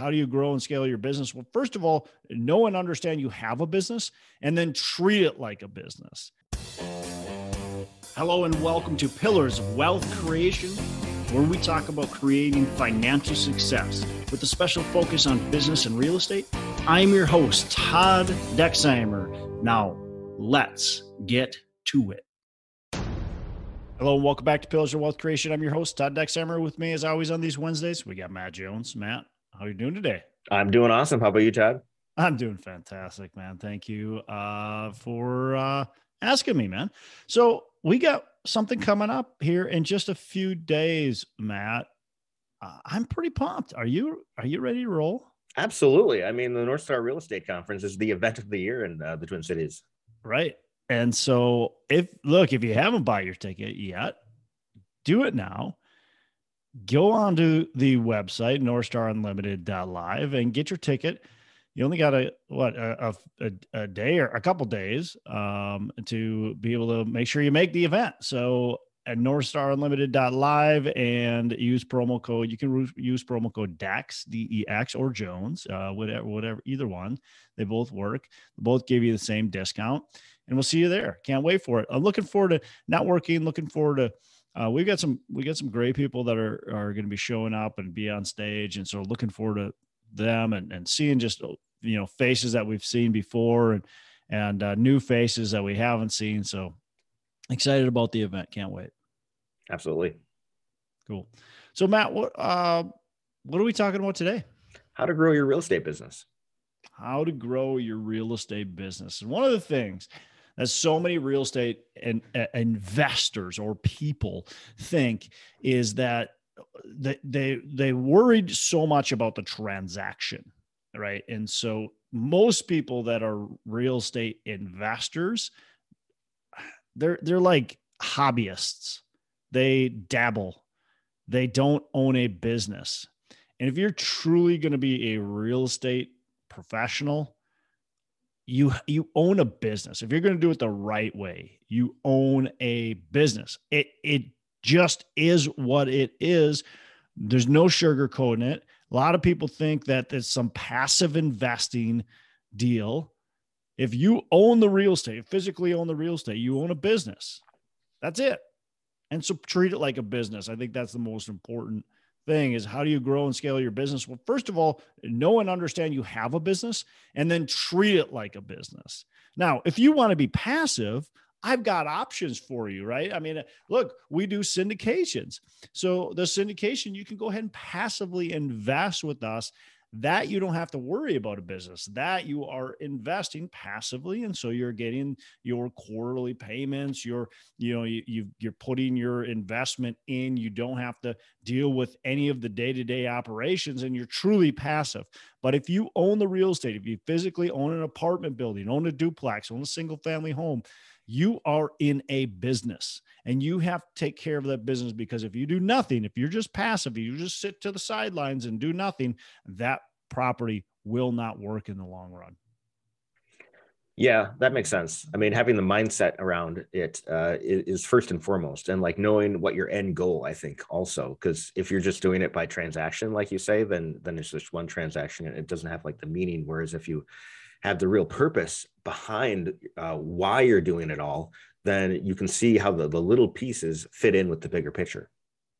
how do you grow and scale your business? Well, first of all, know and understand you have a business and then treat it like a business. Hello, and welcome to Pillars of Wealth Creation, where we talk about creating financial success with a special focus on business and real estate. I'm your host, Todd Dexheimer. Now, let's get to it. Hello and welcome back to Pillars of Wealth Creation. I'm your host, Todd Dexheimer. With me, as always, on these Wednesdays, we got Matt Jones. Matt, how are you doing today? I'm doing awesome. How about you, Todd? I'm doing fantastic, man. Thank you uh, for uh, asking me, man. So we got something coming up here in just a few days, Matt. Uh, I'm pretty pumped. Are you? Are you ready to roll? Absolutely. I mean, the North Star Real Estate Conference is the event of the year in uh, the Twin Cities. Right. And so, if look, if you haven't bought your ticket yet, do it now. Go onto the website northstarunlimited.live and get your ticket. You only got a what a, a, a day or a couple days um, to be able to make sure you make the event. So at northstarunlimited.live and use promo code. You can use promo code Dex D E X, or Jones, uh, whatever, whatever, either one. They both work. They both give you the same discount and we'll see you there. Can't wait for it. I'm looking forward to networking. Looking forward to. Uh, we've got some we got some great people that are are going to be showing up and be on stage, and so looking forward to them and and seeing just you know faces that we've seen before and and uh, new faces that we haven't seen. So excited about the event. Can't wait. Absolutely. Cool. So Matt, what uh, what are we talking about today? How to grow your real estate business. How to grow your real estate business. And one of the things as so many real estate and uh, investors or people think is that they, they they worried so much about the transaction right? And so most people that are real estate investors they're they're like hobbyists. They dabble. They don't own a business. And if you're truly going to be a real estate professional you you own a business. If you're going to do it the right way you own a business. It it just is what it is. There's no sugarcoating it. A lot of people think that it's some passive investing deal. If you own the real estate physically own the real estate you own a business. That's it. And so treat it like a business. I think that's the most important thing is how do you grow and scale your business? Well, first of all, know and understand you have a business and then treat it like a business. Now, if you want to be passive, I've got options for you, right? I mean, look, we do syndications. So the syndication, you can go ahead and passively invest with us that you don't have to worry about a business that you are investing passively and so you're getting your quarterly payments you're you know you, you you're putting your investment in you don't have to deal with any of the day-to-day operations and you're truly passive but if you own the real estate if you physically own an apartment building own a duplex own a single family home you are in a business and you have to take care of that business because if you do nothing, if you're just passive, you just sit to the sidelines and do nothing, that property will not work in the long run. Yeah, that makes sense. I mean, having the mindset around it uh, is first and foremost, and like knowing what your end goal. I think also because if you're just doing it by transaction, like you say, then then it's just one transaction and it doesn't have like the meaning. Whereas if you have the real purpose behind uh, why you're doing it all, then you can see how the, the little pieces fit in with the bigger picture.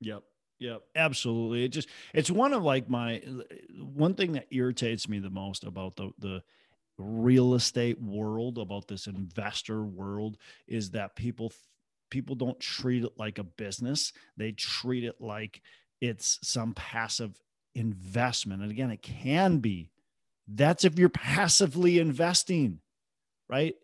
Yep. Yep. Absolutely. It just, it's one of like my, one thing that irritates me the most about the, the, real estate world about this investor world is that people people don't treat it like a business. They treat it like it's some passive investment. And again it can be. That's if you're passively investing, right?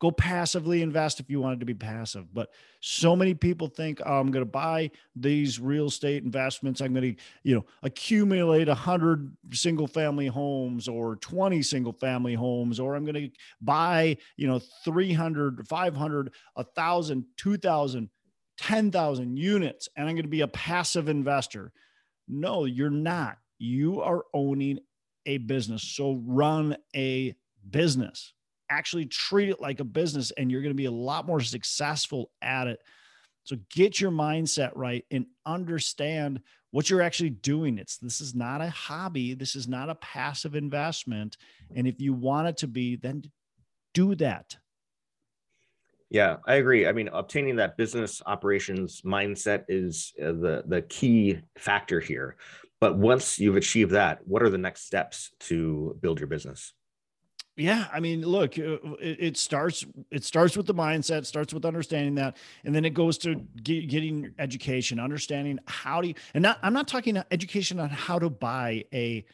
Go passively invest if you wanted to be passive. But so many people think, oh, I'm going to buy these real estate investments. I'm going to, you know, accumulate a hundred single family homes or 20 single family homes, or I'm going to buy, you know, 300, 500, 1,000, 2,000, 10,000 units, and I'm going to be a passive investor. No, you're not. You are owning a business. So run a business. Actually treat it like a business, and you're going to be a lot more successful at it So get your mindset right and understand what you're actually doing. It's this is not a hobby. This is not a passive investment. And if you want it to be, then do that. Yeah, I agree. I mean, obtaining that business operations mindset is uh, the the key factor here. But once you've achieved that, what are the next steps to build your business? Yeah, I mean, look, uh, it, it, starts it starts with the mindset, starts with understanding that, and then it goes to get, getting education, understanding how do you. And not, I'm not talking education on how to buy a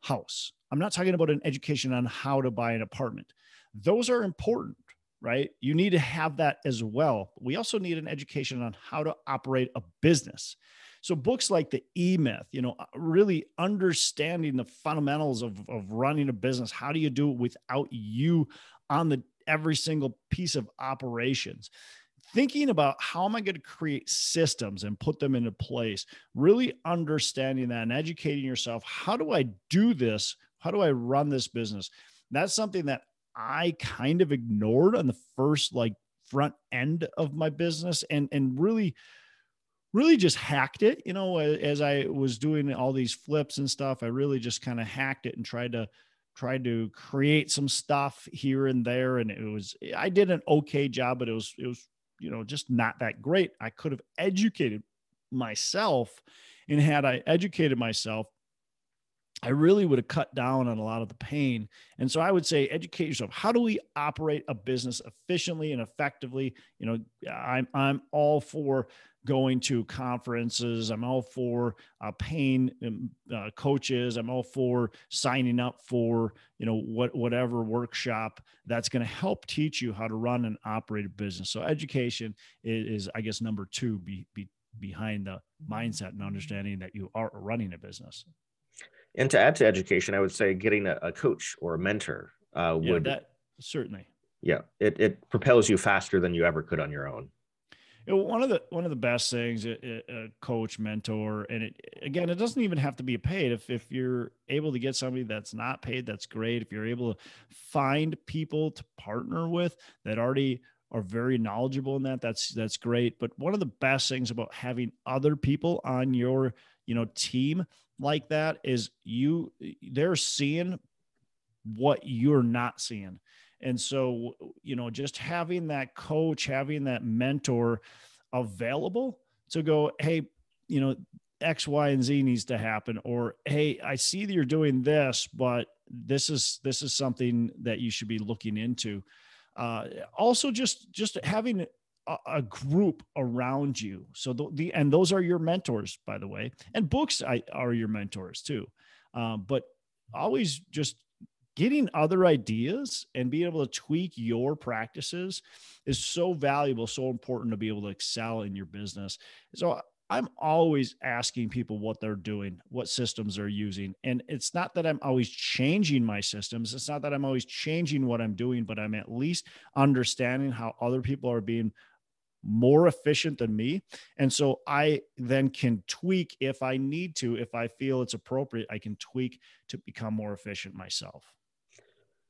house. I'm not talking about an education on how to buy an apartment. Those are important, right? You need to have that as well. We also need an education on how to operate a business. So books like the E Myth, you know, uh, really understanding the fundamentals of, of running a business. How do you do it without you on the every single piece of operations? Thinking about how am I going to create systems and put them into place, really understanding that and educating yourself. How do I do this? How do I run this business? That's something that I kind of ignored on the first like front end of my business and and really really just hacked it. You know, as I was doing all these flips and stuff, I really just kind of hacked it and tried to tried to create some stuff here and there. And it was I did an okay job, but it was it was you know just not that great. I could have educated myself, and had I educated myself, I really would have cut down on a lot of the pain. And so I would say educate yourself. How do we operate a business efficiently and effectively? You know, I'm I'm all for going to conferences. I'm all for uh, paying um, uh, coaches. I'm all for signing up for you know what whatever workshop that's going to help teach you how to run and operate a business. So education is, is I guess, number two be, be behind the mindset and understanding that you are running a business. And to add to education, I would say getting a, a coach or a mentor uh, would yeah, that certainly. Yeah, it it propels you faster than you ever could on your own. You know, one of the one of the best things a, a, coach mentor and it again it doesn't even have to be paid. If if you're able to get somebody that's not paid that's great. If you're able to find people to partner with that already are very knowledgeable in that that's that's great. But one of the best things about having other people on your you know team like that is you they're seeing what you're not seeing and so you know just having that coach having that mentor available to go hey you know x y and z needs to happen or hey i see that you're doing this but this is this is something that you should be looking into uh, also just just having a, group around you. So the, the, and those are your mentors, by the way, and books I, are your mentors too. Um, but always just getting other ideas and being able to tweak your practices is so valuable, so important to be able to excel in your business. So I'm always asking people what they're doing, what systems they're using. And it's not that I'm always changing my systems. It's not that I'm always changing what I'm doing, but I'm at least understanding how other people are being more efficient than me. And so I then can tweak if I need to, if I feel it's appropriate, I can tweak to become more efficient myself.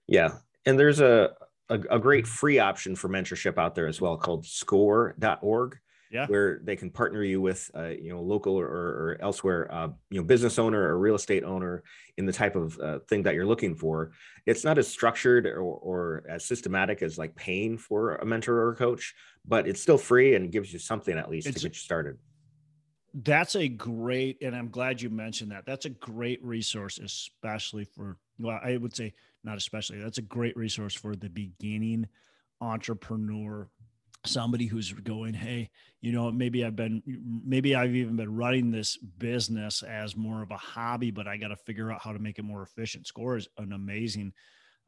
Yeah. And there's a, a, a great free option for mentorship out there as well called score.org yeah. where they can partner you with, uh, you know, local or, or elsewhere, uh, you know, business owner or real estate owner in the type of uh, thing that you're looking for. It's not as structured or, or as systematic as like paying for a mentor or a coach, but it's still free and gives you something at least it's, to get you started. That's a great, and I'm glad you mentioned that. That's a great resource, especially for, well, I would say not especially, that's a great resource for the beginning entrepreneur somebody who's going hey you know maybe i've been maybe i've even been running this business as more of a hobby but i got to figure out how to make it more efficient. Score is an amazing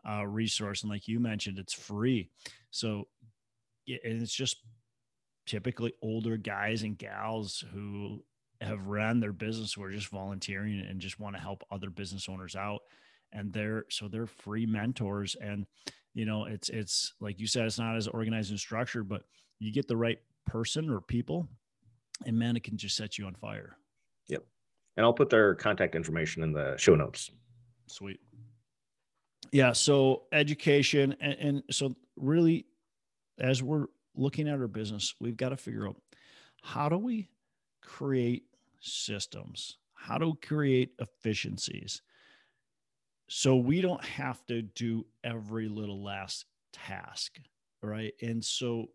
uh, resource and like you mentioned it's free. So and it's just typically older guys and gals who have ran their business who are just volunteering and just want to help other business owners out and they're so they're free mentors and you know it's it's like you said it's not as organized and structured but you get the right person or people and man it can just set you on fire yep and i'll put their contact information in the show notes sweet yeah so education and, and so really as we're looking at our business we've got to figure out how do we create systems? How do we create efficiencies? So we don't have to do every little last task, right? And so,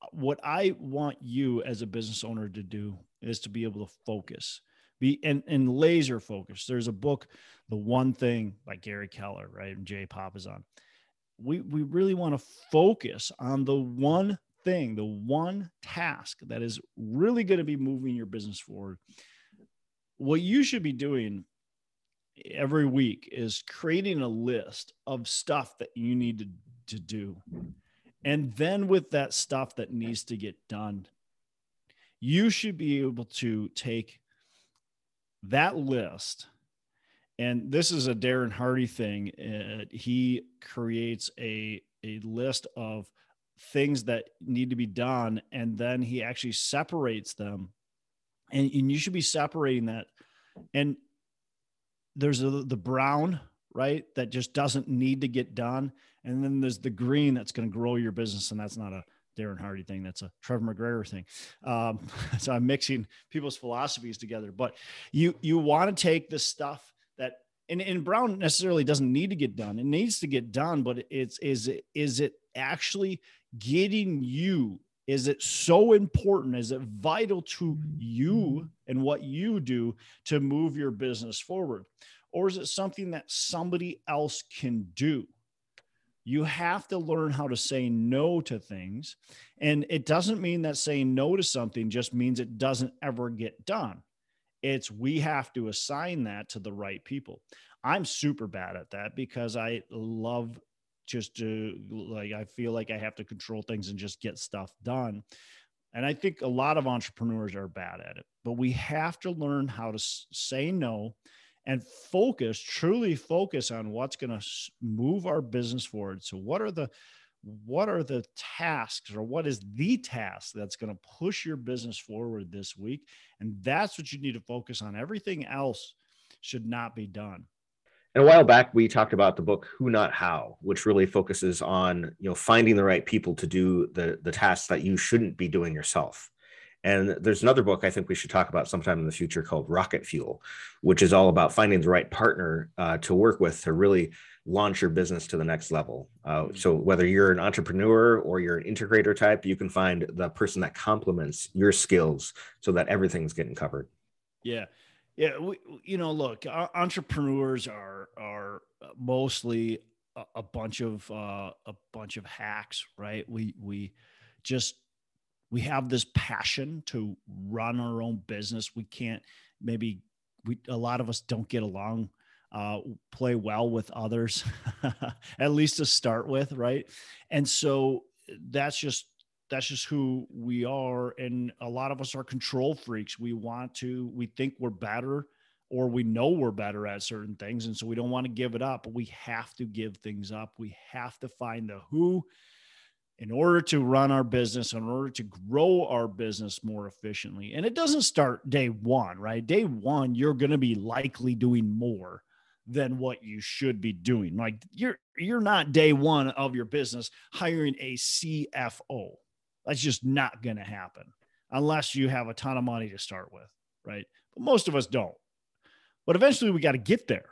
uh, what I want you as a business owner to do is to be able to focus, be and, and laser focus. There's a book, The One Thing by Gary Keller, right? And Jay Papasan. We we really want to focus on the one thing, the one task that is really going to be moving your business forward. What you should be doing every week is creating a list of stuff that you need to, to do. And then with that stuff that needs to get done, you should be able to take that list. And this is a Darren Hardy thing. Uh, he creates a, a list of things that need to be done. And then he actually separates them. And, and you should be separating that. And there's a, the brown, right? That just doesn't need to get done. And then there's the green that's going to grow your business. And that's not a Darren Hardy thing. That's a Trevor McGregor thing. Um, so I'm mixing people's philosophies together, but you, you want to take the stuff that, and, and brown necessarily doesn't need to get done. It needs to get done, but it's, is it, is it actually getting you is it so important is it vital to you mm-hmm. and what you do to move your business forward? Or is it something that somebody else can do? You have to learn how to say no to things. And it doesn't mean that saying no to something just means it doesn't ever get done. It's we have to assign that to the right people. I'm super bad at that because i love just to like I feel like I have to control things and just get stuff done. And I think a lot of entrepreneurs are bad at it, but we have to learn how to say no and focus, truly focus on what's going to move our business forward. So what are the what are the tasks or what is the task that's going to push your business forward this week? And that's what you need to focus on. Everything else should not be done. And a while back, we talked about the book "Who Not How," which really focuses on you know finding the right people to do the the tasks that you shouldn't be doing yourself. And there's another book I think we should talk about sometime in the future called Rocket Fuel, which is all about finding the right partner uh, to work with to really launch your business to the next level. Uh, mm-hmm. so whether you're an entrepreneur or you're an integrator type, you can find the person that complements your skills so that everything's getting covered. Yeah. Yeah, we, you know, look, entrepreneurs are are mostly a, a bunch of uh, a bunch of hacks, right? We we just we have this passion to run our own business. We can't maybe we a lot of us don't get along uh, play well with others, at least to start with, right? And so that's just that's just who we are and a lot of us are control freaks. We want to we think we're better or we know we're better at certain things and so we don't want to give it up but we have to give things up. We have to find the who in order to run our business in order to grow our business more efficiently. And it doesn't start day 1 right? Day 1 you're going to be likely doing more than what you should be doing. Like you're you're not day 1 of your business hiring a CFO that's just not going to happen unless you have a ton of money to start with, right? But most of us don't. But eventually we got to get there.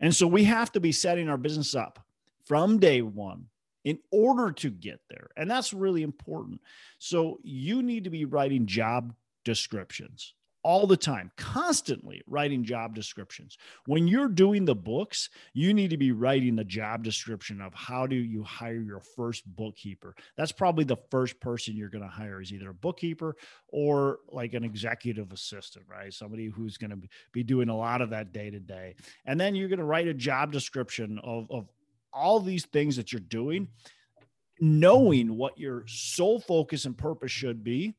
And so we have to be setting our business up from day one in order to get there. And that's really important. So you need to be writing job descriptions all the time, constantly writing job descriptions. When you're doing the books, you need to be writing the job description of how do you hire your first bookkeeper. That's probably the first person you're going to hire is either a bookkeeper or like an executive assistant, right? Somebody who's going to be doing a lot of that day to day. And then you're going to write a job description of, of all these things that you're doing, knowing what your sole focus and purpose should be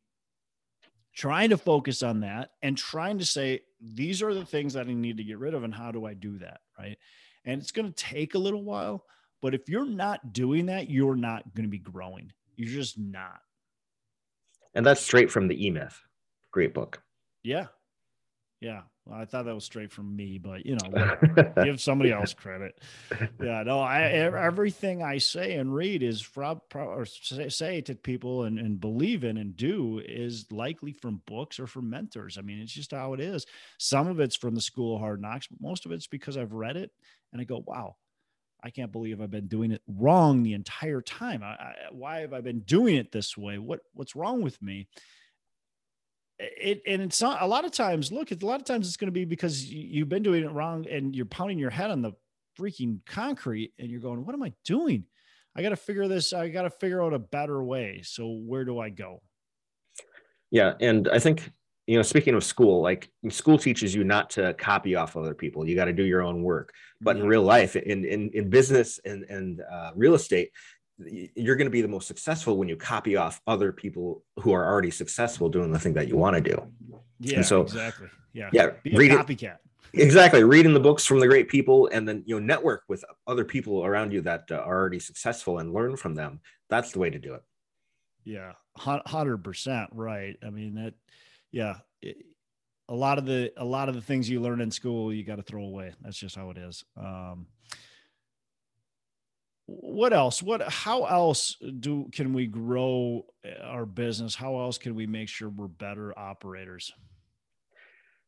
trying to focus on that and trying to say these are the things that i need to get rid of and how do i do that? Right? And it's going to take a little while but if you're not doing that you're not going to be growing. You're just not. And that's straight from the e-myth great book. Yeah Yeah, well, I thought that was straight from me, but you know, give somebody else credit. Yeah, no, I everything I say and read is from or say, say to people and, and believe in and do is likely from books or from mentors. I mean, it's just how it is. Some of it's from the School of Hard Knocks, but most of it's because I've read it and I go, wow, I can't believe I've been doing it wrong the entire time. I, I, why have I been doing it this way? What what's wrong with me? It and it's not a lot of times look a lot of times it's going to be because you've been doing it wrong and you're pounding your head on the freaking concrete and you're going what am i doing? I got to figure this i got to figure out a better way. So where do i go? Yeah and i think you know speaking of school like school teaches you not to copy off other people. You got to do your own work. But in real life in in, in business and and uh, real estate you're going to be the most successful when you copy off other people who are already successful doing the thing that you want to do. Yeah, and so exactly. Yeah, yeah. Be reading, copycat. Exactly, reading the books from the great people, and then you know network with other people around you that uh, are already successful and learn from them. That's the way to do it. Yeah, hundred percent right. I mean that. Yeah, it, a lot of the a lot of the things you learn in school you got to throw away. That's just how it is. Um, what else? What how else do can we grow uh, our business? How else can we make sure we're better operators?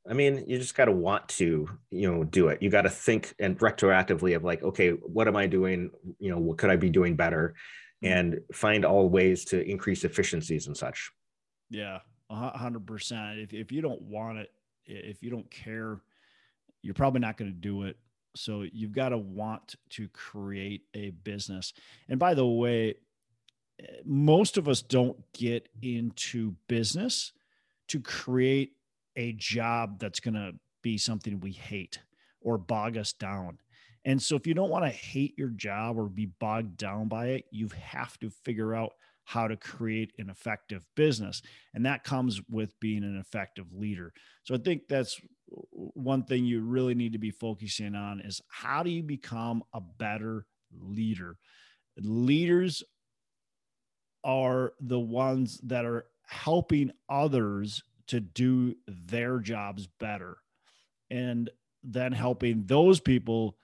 I mean you just got to want to you know do it. You got to think and retroactively of like okay what am i doing? You know what could i be doing better? Mm-hmm. and find all ways to increase efficiencies and such. Yeah 100% if, if you don't want it if you don't care you're probably not going to do it so you've got to want to create a business. And by the way, eh, most of us don't get into business to create a job that's going to be something we hate or bog us down. And so if you don't want to hate your job or be bogged down by it, you have to figure out how to create an effective business. And that comes with being an effective leader. So I think that's one thing you really need to be focusing on is how do you become a better leader? Leaders are the ones that are helping others to do their jobs better and then helping those people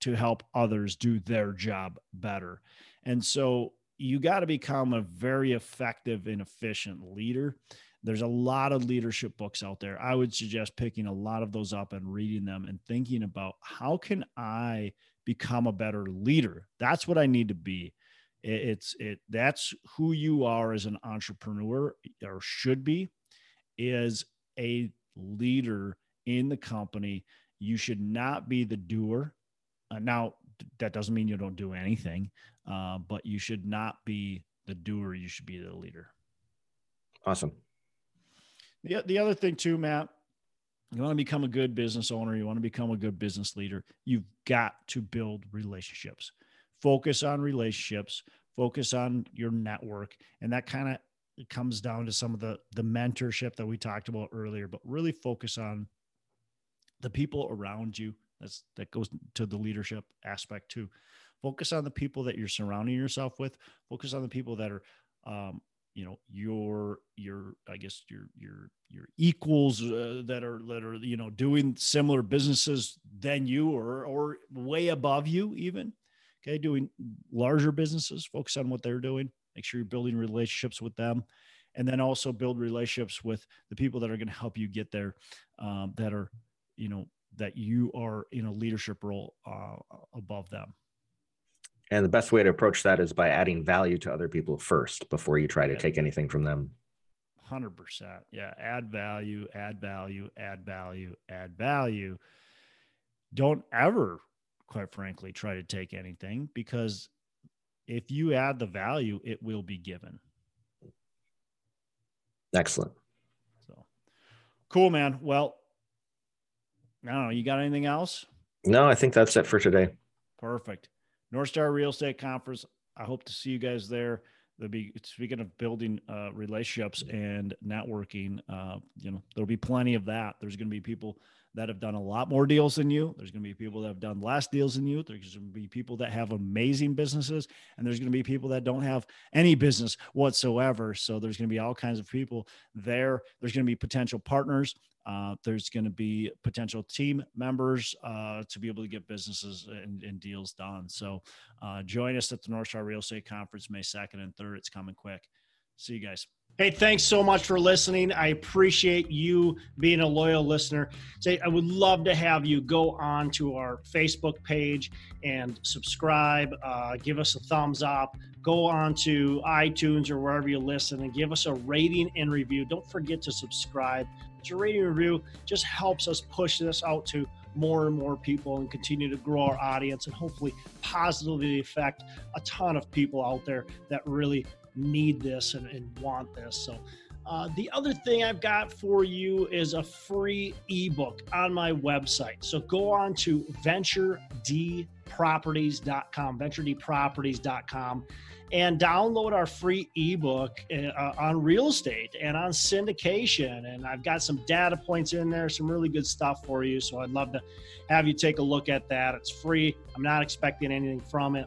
to help others do their job better. And so you got to become a very effective and efficient leader. There's a lot of leadership books out there. I would suggest picking a lot of those up and reading them and thinking about how can I become a better leader? That's what I need to be. It's it that's who you are as an entrepreneur or should be is a leader in the company. You should not be the doer. Uh, now, that doesn't mean you don't do anything, uh, but you should not be the doer. You should be the leader. Awesome. The, the other thing, too, Matt, you want to become a good business owner, you want to become a good business leader, you've got to build relationships. Focus on relationships, focus on your network. And that kind of comes down to some of the, the mentorship that we talked about earlier, but really focus on the people around you. That's that goes to the leadership aspect too. Focus on the people that you're surrounding yourself with. Focus on the people that are um, you know your your i guess your your your equals uh, that are that are you know doing similar businesses than you or or way above you even okay doing larger businesses focus on what they're doing make sure you're building relationships with them and then also build relationships with the people that are going to help you get there um, that are you know that you are in a leadership role uh, above them and the best way to approach that is by adding value to other people first before you try to take anything from them. 100%. Yeah. Add value, add value, add value, add value. Don't ever, quite frankly, try to take anything because if you add the value, it will be given. Excellent. So cool, man. Well, I don't know. You got anything else? No, I think that's it for today. Perfect. North Star Real Estate Conference. I hope to see you guys there. There'll be speaking of building uh, relationships and networking. Uh, you know, there'll be plenty of that. There's going to be people that have done a lot more deals than you. There's going to be people that have done less deals than you. There's going to be people that have amazing businesses, and there's going to be people that don't have any business whatsoever. So there's going to be all kinds of people there. There's going to be potential partners. Uh, there's going to be potential team members uh, to be able to get businesses and, and deals done. So uh, join us at the North Star Real Estate Conference May 2nd and 3rd. It's coming quick. See you guys. Hey, thanks so much for listening. I appreciate you being a loyal listener. Say, I would love to have you go on to our Facebook page and subscribe. Uh, give us a thumbs up. Go on to iTunes or wherever you listen and give us a rating and review. Don't forget to subscribe. Your rating review just helps us push this out to more and more people and continue to grow our audience and hopefully positively affect a ton of people out there that really need this and, and want this. So, uh, the other thing I've got for you is a free ebook on my website. So go on to venturedproperties.com, venturedproperties.com, and download our free ebook uh, on real estate and on syndication. And I've got some data points in there, some really good stuff for you. So I'd love to have you take a look at that. It's free, I'm not expecting anything from it.